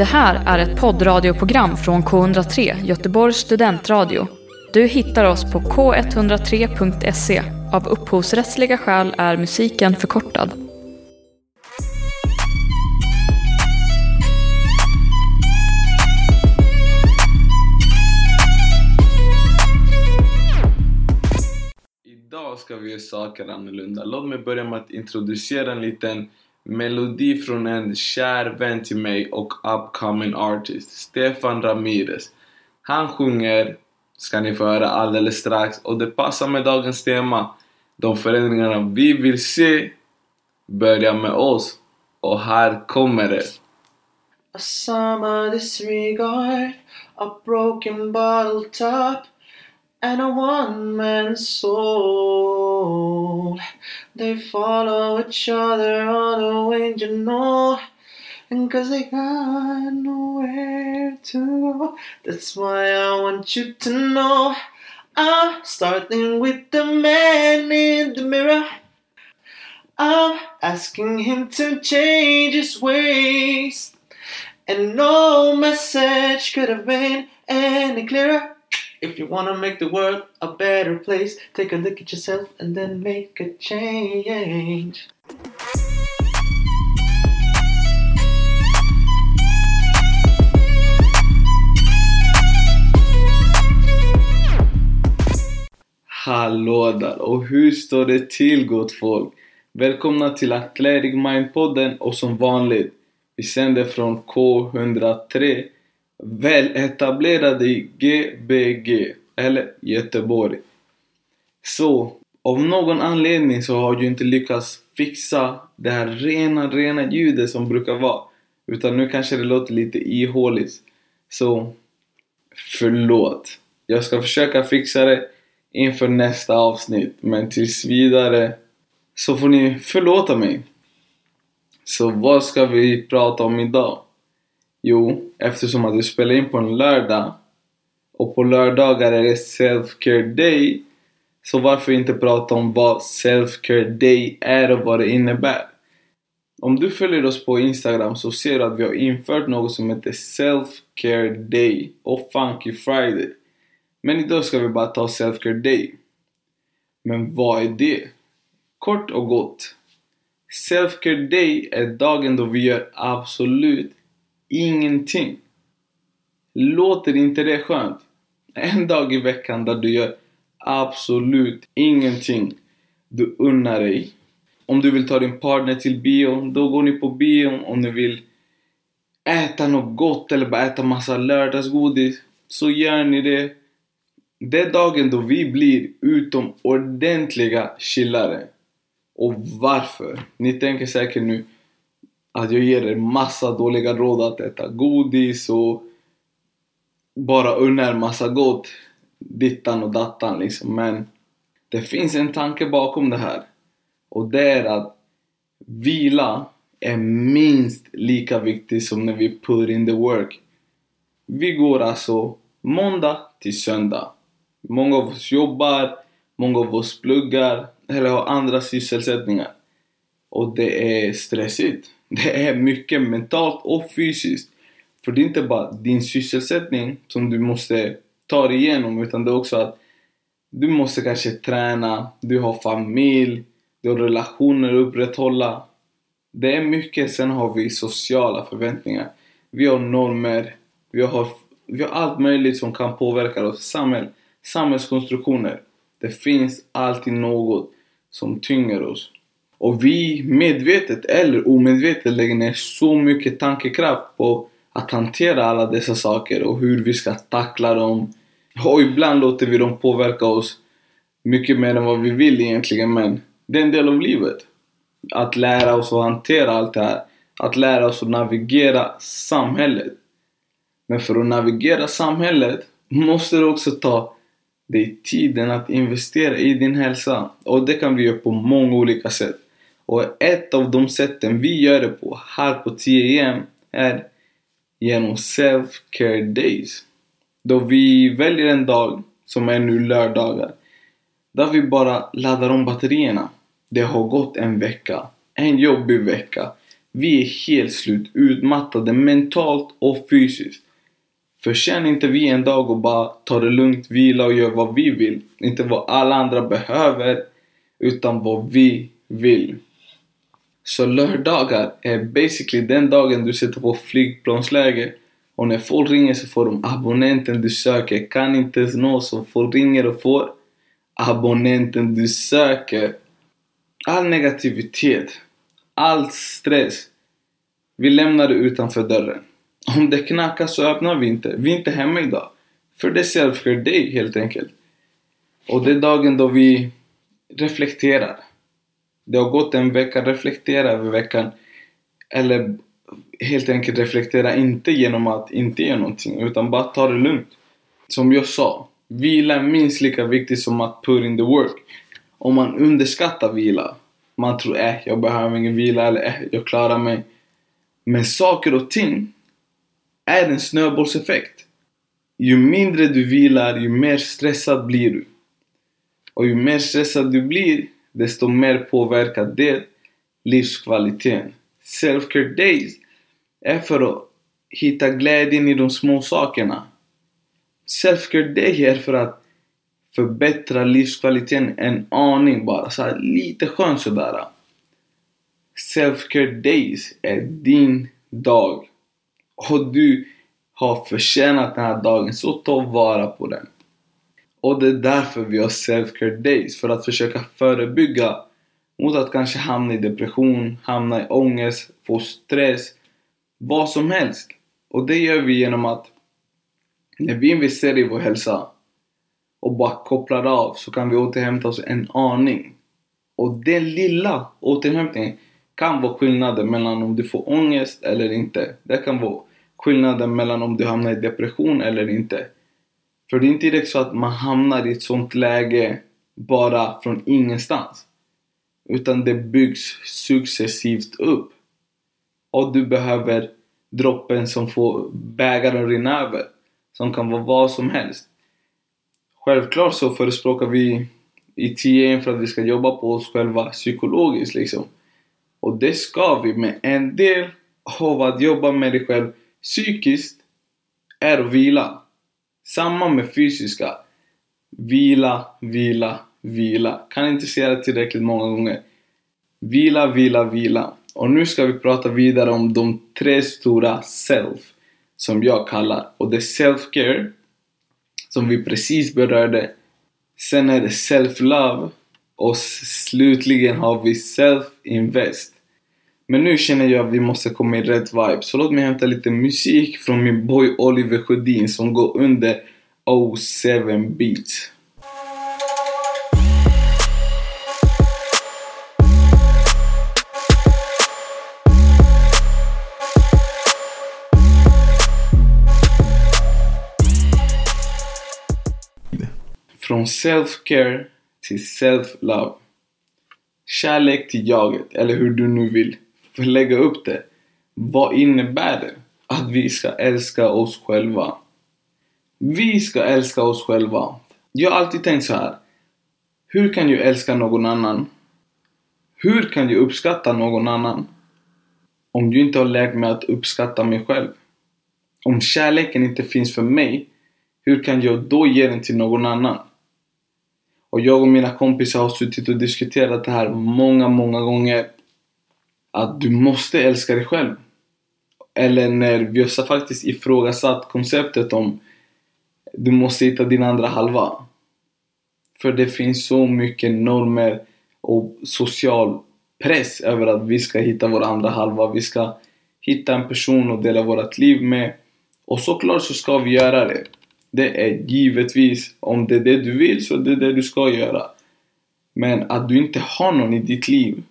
Det här är ett poddradioprogram från K103, Göteborgs studentradio. Du hittar oss på k103.se. Av upphovsrättsliga skäl är musiken förkortad. Idag ska vi göra saker annorlunda. Låt mig börja med att introducera en liten melodi från en kär vän till mig och upcoming artist, Stefan Ramirez. Han sjunger, ska ni få höra alldeles strax, och det passar med dagens tema. De förändringarna vi vill se börjar med oss. Och här kommer det. A summer disregard, a broken bottle top, and a one man soul. They follow each other all the way, you know. And cause they got nowhere to go. That's why I want you to know. I'm starting with the man in the mirror. I'm asking him to change his ways. And no message could have been any clearer. If you wanna make the world a better place, take a look at yourself and then make a change. Hallå där! Och hur står det till gott folk? Välkomna till Athletic Mind-podden och som vanligt, vi sänder från K103 väletablerade GBG, eller Göteborg. Så, av någon anledning så har jag inte lyckats fixa det här rena, rena ljudet som brukar vara. Utan nu kanske det låter lite ihåligt. Så, förlåt. Jag ska försöka fixa det inför nästa avsnitt. Men tills vidare så får ni förlåta mig. Så vad ska vi prata om idag? Jo, eftersom att vi spelar in på en lördag och på lördagar är det self-care day så varför inte prata om vad self-care day är och vad det innebär? Om du följer oss på Instagram så ser du att vi har infört något som heter self-care day och funky friday. Men idag ska vi bara ta self-care day. Men vad är det? Kort och gott. Self-care day är dagen då vi gör absolut ingenting. Låter inte det skönt? En dag i veckan där du gör absolut ingenting. Du unnar dig. Om du vill ta din partner till bion, då går ni på bio Om du vill äta något gott eller bara äta massa lördagsgodis, så gör ni det. Det är dagen då vi blir utomordentliga chillare. Och varför? Ni tänker säkert nu att jag ger er massa dåliga råd att äta godis och bara unna er massa gott dittan och dattan liksom men det finns en tanke bakom det här och det är att vila är minst lika viktigt som när vi put in the work. Vi går alltså måndag till söndag. Många av oss jobbar, många av oss pluggar eller har andra sysselsättningar. Och det är stressigt. Det är mycket mentalt och fysiskt. För det är inte bara din sysselsättning som du måste ta dig igenom utan det är också att du måste kanske träna, du har familj, du har relationer att upprätthålla. Det är mycket, sen har vi sociala förväntningar. Vi har normer, vi har, vi har allt möjligt som kan påverka oss. Samhäll, samhällskonstruktioner. Det finns alltid något som tynger oss. Och vi medvetet eller omedvetet lägger ner så mycket tankekraft på att hantera alla dessa saker och hur vi ska tackla dem. Och ibland låter vi dem påverka oss mycket mer än vad vi vill egentligen men det är en del av livet. Att lära oss att hantera allt det här. Att lära oss att navigera samhället. Men för att navigera samhället måste du också ta dig tiden att investera i din hälsa. Och det kan vi göra på många olika sätt. Och ett av de sätten vi gör det på här på TAM är genom Self-Care Days. Då vi väljer en dag, som är nu lördagar, där vi bara laddar om batterierna. Det har gått en vecka, en jobbig vecka. Vi är helt slut, utmattade mentalt och fysiskt. Förtjänar inte vi en dag och bara ta det lugnt, vila och göra vad vi vill? Inte vad alla andra behöver, utan vad vi vill. Så lördagar är basically den dagen du sätter på flygplansläge och när folk ringer så får de abonnenten du söker. Kan inte ens nå så folk ringer och får abonnenten du söker. All negativitet, all stress, vi lämnar det utanför dörren. Om det knackar så öppnar vi inte. Vi är inte hemma idag. För det är self-care day helt enkelt. Och det är dagen då vi reflekterar. Det har gått en vecka, reflektera över veckan. Eller helt enkelt reflektera inte genom att inte göra någonting utan bara ta det lugnt. Som jag sa, vila är minst lika viktigt som att put in the work. Om man underskattar vila, man tror äh, jag behöver ingen vila eller äh, jag klarar mig. Men saker och ting är en snöbollseffekt. Ju mindre du vilar, ju mer stressad blir du. Och ju mer stressad du blir, desto mer påverkar det livskvaliteten. Self-care days är för att hitta glädjen i de små sakerna. Self-care day är för att förbättra livskvaliteten en aning bara. Så här, lite skönt sådär. Self-care days är din dag. Och du har förtjänat den här dagen, så ta vara på den. Och det är därför vi har self-care days, för att försöka förebygga mot att kanske hamna i depression, hamna i ångest, få stress, vad som helst. Och det gör vi genom att när vi investerar i vår hälsa och bara kopplar av så kan vi återhämta oss en aning. Och den lilla återhämtningen kan vara skillnaden mellan om du får ångest eller inte. Det kan vara skillnaden mellan om du hamnar i depression eller inte. För det är inte direkt så att man hamnar i ett sånt läge bara från ingenstans. Utan det byggs successivt upp. Och du behöver droppen som får bägaren rinna över. Som kan vara vad som helst. Självklart så förespråkar vi i TN för att vi ska jobba på oss själva psykologiskt liksom. Och det ska vi, men en del av att jobba med dig själv psykiskt är att vila. Samma med fysiska. Vila, vila, vila. Kan inte säga det tillräckligt många gånger. Vila, vila, vila. Och nu ska vi prata vidare om de tre stora self som jag kallar. Och det är self-care som vi precis berörde. Sen är det self-love och slutligen har vi self-invest. Men nu känner jag att vi måste komma i rätt vibe, så låt mig hämta lite musik från min boy Oliver Sjödin som går under 07 Beats. Från self-care till self-love. Kärlek till jaget, eller hur du nu vill lägga upp det. Vad innebär det? Att vi ska älska oss själva. Vi ska älska oss själva. Jag har alltid tänkt så här. Hur kan jag älska någon annan? Hur kan jag uppskatta någon annan? Om jag inte har lärt mig att uppskatta mig själv. Om kärleken inte finns för mig, hur kan jag då ge den till någon annan? Och jag och mina kompisar har suttit och diskuterat det här många, många gånger. Att du måste älska dig själv. Eller när vi har faktiskt ifrågasatt konceptet om du måste hitta din andra halva. För det finns så mycket normer och social press över att vi ska hitta vår andra halva. Vi ska hitta en person att dela vårt liv med. Och såklart så ska vi göra det. Det är givetvis, om det är det du vill så det är det du ska göra. Men att du inte har någon i ditt liv,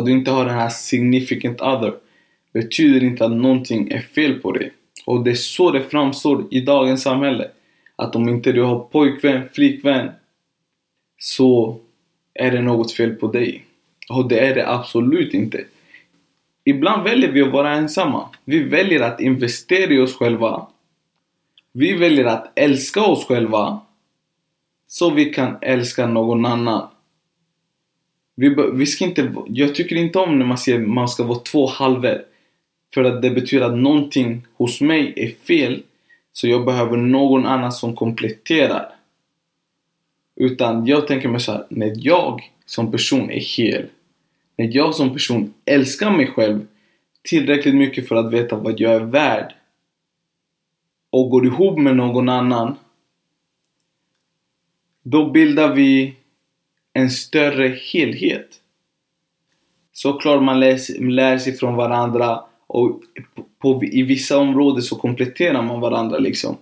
att du inte har den här significant other, betyder inte att någonting är fel på dig. Och det är så det framstår i dagens samhälle. Att om inte du har pojkvän, flickvän, så är det något fel på dig. Och det är det absolut inte. Ibland väljer vi att vara ensamma. Vi väljer att investera i oss själva vi väljer att älska oss själva så vi kan älska någon annan. Vi, vi ska inte, jag tycker inte om när man säger att man ska vara två halvor. För att det betyder att någonting hos mig är fel. Så jag behöver någon annan som kompletterar. Utan jag tänker mig såhär, när jag som person är hel. När jag som person älskar mig själv tillräckligt mycket för att veta vad jag är värd. Och går ihop med någon annan. Då bildar vi en större helhet. Såklart man lär, lär sig från varandra och på, på, i vissa områden så kompletterar man varandra liksom.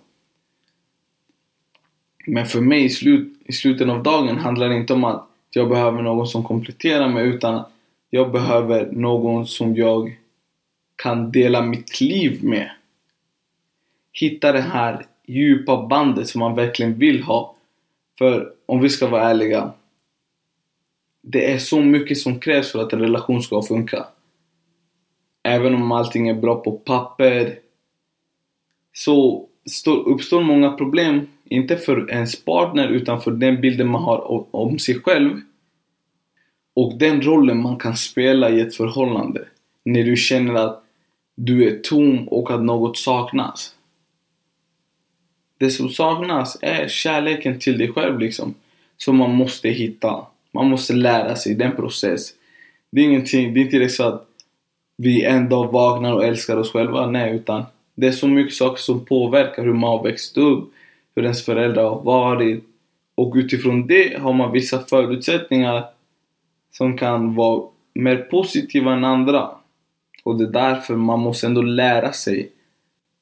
Men för mig i, slut, i slutet av dagen handlar det inte om att jag behöver någon som kompletterar mig utan jag behöver någon som jag kan dela mitt liv med. Hitta det här djupa bandet som man verkligen vill ha. För om vi ska vara ärliga. Det är så mycket som krävs för att en relation ska funka. Även om allting är bra på papper. Så uppstår många problem. Inte för ens partner utan för den bilden man har om sig själv. Och den rollen man kan spela i ett förhållande. När du känner att du är tom och att något saknas. Det som saknas är kärleken till dig själv liksom. Som man måste hitta. Man måste lära sig, det är en process. Det är ingenting, det är inte liksom så att vi en dag vaknar och älskar oss själva. Nej, utan det är så mycket saker som påverkar hur man har växt upp, hur ens föräldrar har varit. Och utifrån det har man vissa förutsättningar som kan vara mer positiva än andra. Och det är därför man måste ändå lära sig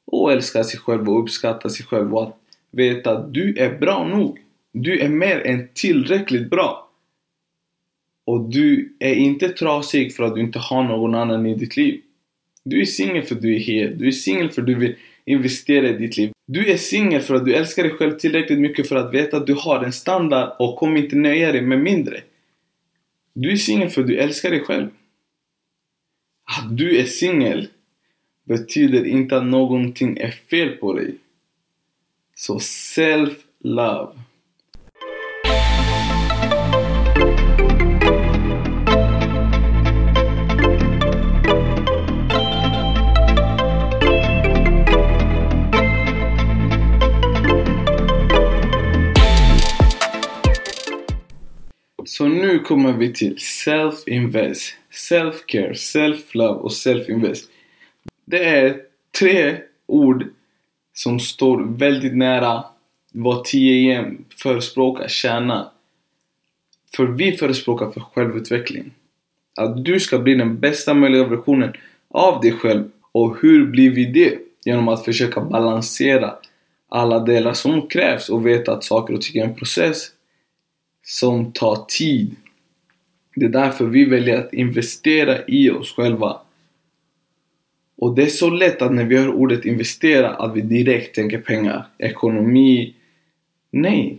och älska sig själv och uppskatta sig själv och att veta att du är bra nog. Du är mer än tillräckligt bra. Och du är inte trasig för att du inte har någon annan i ditt liv. Du är singel för att du är hel. Du är singel för att du vill investera i ditt liv. Du är singel för att du älskar dig själv tillräckligt mycket för att veta att du har en standard och kommer inte nöja dig med mindre. Du är singel för att du älskar dig själv. Att du är singel betyder inte att någonting är fel på dig. Så self-love. Så nu kommer vi till self-invest, self-care, self-love och self-invest. Det är tre ord som står väldigt nära vad TAM förespråkar, tjänar. För vi förespråkar för självutveckling. Att du ska bli den bästa möjliga versionen av dig själv. Och hur blir vi det? Genom att försöka balansera alla delar som krävs och veta att saker och ting är en process som tar tid. Det är därför vi väljer att investera i oss själva. Och det är så lätt att när vi hör ordet investera att vi direkt tänker pengar, ekonomi. Nej.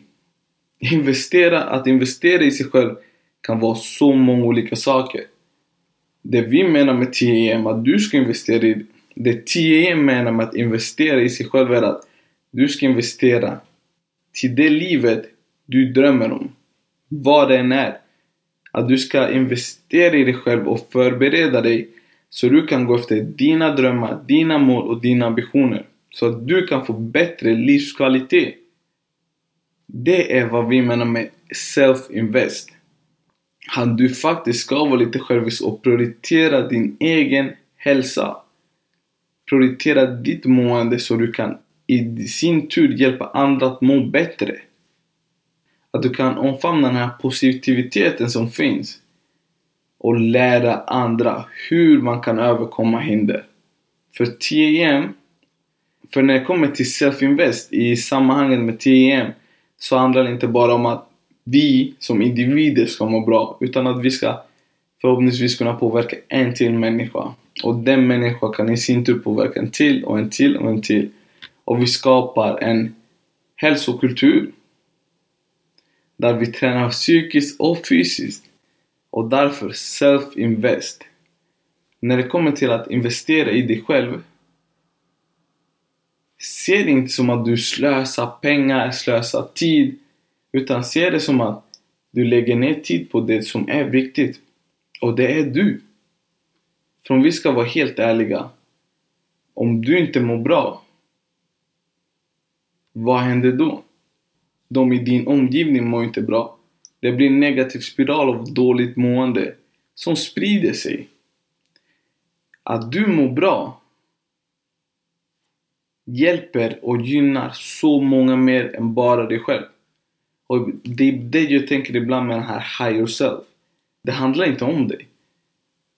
Investera, att investera i sig själv kan vara så många olika saker. Det vi menar med TAM, att du ska investera i det 10 menar med att investera i sig själv är att du ska investera till det livet du drömmer om. Vad det än är. Att du ska investera i dig själv och förbereda dig så du kan gå efter dina drömmar, dina mål och dina ambitioner. Så att du kan få bättre livskvalitet. Det är vad vi menar med self-invest. Att du faktiskt ska vara lite självisk och prioritera din egen hälsa. Prioritera ditt mående så du kan i sin tur hjälpa andra att må bättre. Att du kan omfamna den här positiviteten som finns och lära andra hur man kan överkomma hinder. För TEM, för när det kommer till self-invest i sammanhanget med TEM så handlar det inte bara om att vi som individer ska må bra utan att vi ska förhoppningsvis kunna påverka en till människa. Och den människan kan i sin tur påverka en till och en till och en till. Och vi skapar en hälsokultur där vi tränar psykiskt och fysiskt. Och därför self-invest. När det kommer till att investera i dig själv Se det inte som att du slösar pengar, slösar tid. Utan se det som att Du lägger ner tid på det som är viktigt. Och det är du. För om vi ska vara helt ärliga. Om du inte mår bra. Vad händer då? De i din omgivning mår inte bra. Det blir en negativ spiral av dåligt mående som sprider sig. Att du mår bra hjälper och gynnar så många mer än bara dig själv. Och det är det jag tänker ibland med den här high yourself. Det handlar inte om dig.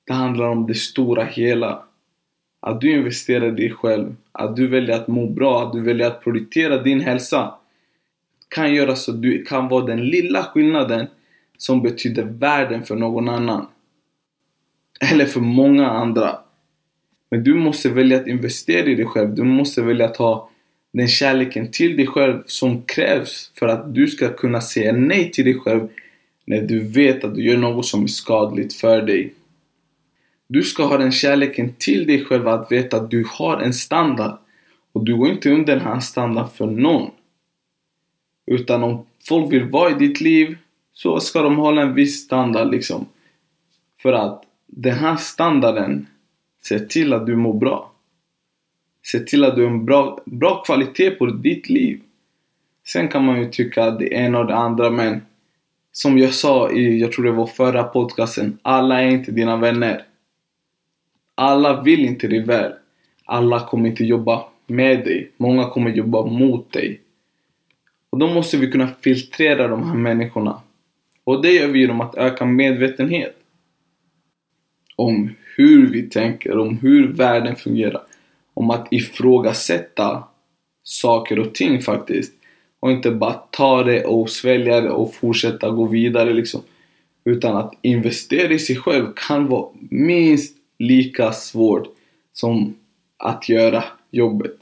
Det handlar om det stora hela. Att du investerar i dig själv. Att du väljer att må bra. Att du väljer att prioritera din hälsa. Kan göra så att du kan vara den lilla skillnaden som betyder världen för någon annan. Eller för många andra. Men du måste välja att investera i dig själv. Du måste välja att ha den kärleken till dig själv som krävs för att du ska kunna säga nej till dig själv när du vet att du gör något som är skadligt för dig. Du ska ha den kärleken till dig själv att veta att du har en standard och du går inte under den här standarden för någon. Utan om folk vill vara i ditt liv så ska de hålla en viss standard liksom. För att den här standarden ser till att du mår bra. Se till att du har en bra, bra kvalitet på ditt liv. Sen kan man ju tycka att det ena och det andra men som jag sa i, jag tror det var förra podcasten, alla är inte dina vänner. Alla vill inte dig väl. Alla kommer inte jobba med dig. Många kommer jobba mot dig. Och då måste vi kunna filtrera de här människorna. Och det gör vi genom att öka medvetenhet. Om hur vi tänker, om hur världen fungerar om att ifrågasätta saker och ting faktiskt. Och inte bara ta det och svälja det och fortsätta gå vidare liksom. Utan att investera i sig själv kan vara minst lika svårt som att göra jobbet.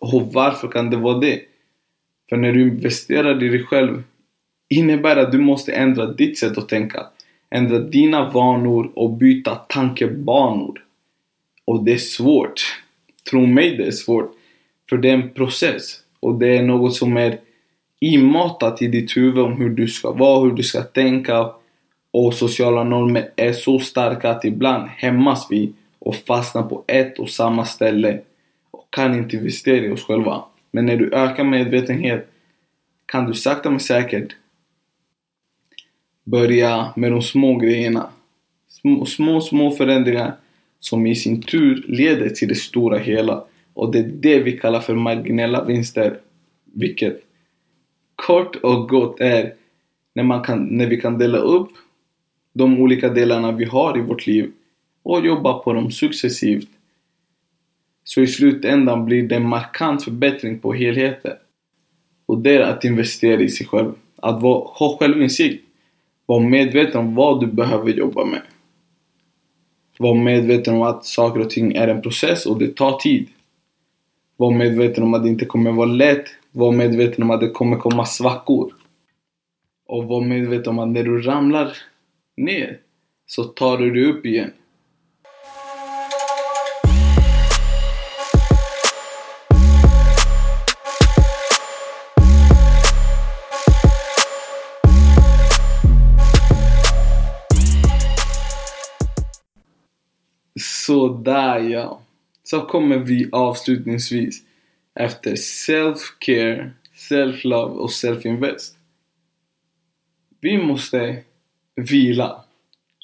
Och varför kan det vara det? För när du investerar i dig själv innebär att du måste ändra ditt sätt att tänka. Ändra dina vanor och byta tankebanor. Och det är svårt. Tro mig, det är svårt. För det är en process. Och det är något som är inmatat i ditt huvud om hur du ska vara, hur du ska tänka. Och sociala normer är så starka att ibland hämmas vi och fastnar på ett och samma ställe och kan inte investera i oss själva. Men när du ökar medvetenhet kan du sakta men säkert börja med de små grejerna. Små, små, små förändringar som i sin tur leder till det stora hela. Och det är det vi kallar för marginella vinster. Vilket kort och gott är när, man kan, när vi kan dela upp de olika delarna vi har i vårt liv och jobba på dem successivt. Så i slutändan blir det en markant förbättring på helheten. Och det är att investera i sig själv. Att vara, ha självinsikt. Var medveten om vad du behöver jobba med. Var medveten om att saker och ting är en process och det tar tid. Var medveten om att det inte kommer vara lätt. Var medveten om att det kommer komma svackor. Och var medveten om att när du ramlar ner så tar du dig upp igen. Sådär ja. Så kommer vi avslutningsvis efter self-care, self-love och self-invest. Vi måste vila.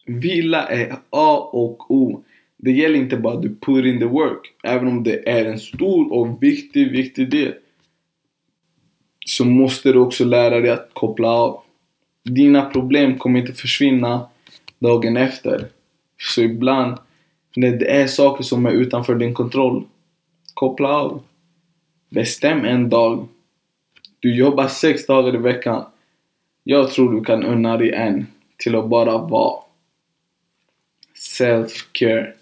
Vila är A och O. Det gäller inte bara att du put in the work. Även om det är en stor och viktig, viktig del. Så måste du också lära dig att koppla av. Dina problem kommer inte försvinna dagen efter. Så ibland när det är saker som är utanför din kontroll. Koppla av. Bestäm en dag. Du jobbar sex dagar i veckan. Jag tror du kan unna dig en till att bara vara. Self-care.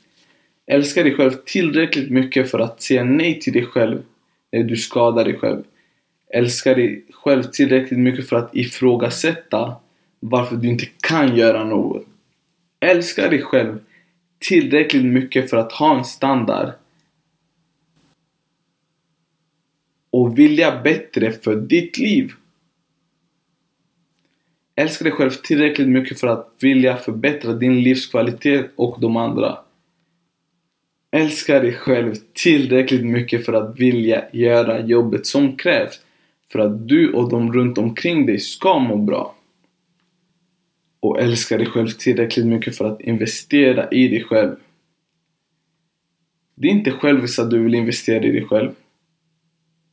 Älska dig själv tillräckligt mycket för att säga nej till dig själv när du skadar dig själv. Älska dig själv tillräckligt mycket för att ifrågasätta varför du inte kan göra något. Älska dig själv tillräckligt mycket för att ha en standard och vilja bättre för ditt liv. Älska dig själv tillräckligt mycket för att vilja förbättra din livskvalitet och de andra. Älska dig själv tillräckligt mycket för att vilja göra jobbet som krävs för att du och de runt omkring dig ska må bra. Och älska dig själv tillräckligt mycket för att investera i dig själv. Det är inte själviskt att du vill investera i dig själv.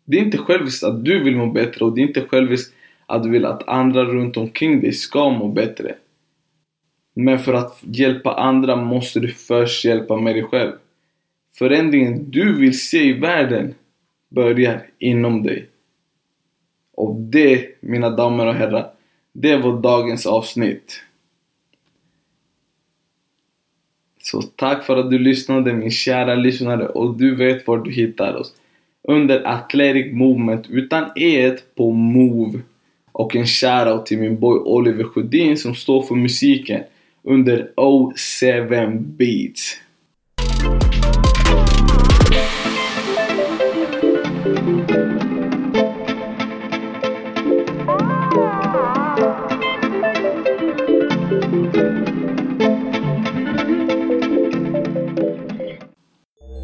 Det är inte själviskt att du vill må bättre och det är inte själviskt att du vill att andra runt omkring dig ska må bättre. Men för att hjälpa andra måste du först hjälpa med dig själv. Förändringen du vill se i världen börjar inom dig. Och det, mina damer och herrar, det var dagens avsnitt. Så tack för att du lyssnade min kära lyssnare och du vet var du hittar oss. Under Athletic Movement utan e på Move. Och en shoutout till min boy Oliver Sjödin som står för musiken under O7 Beats.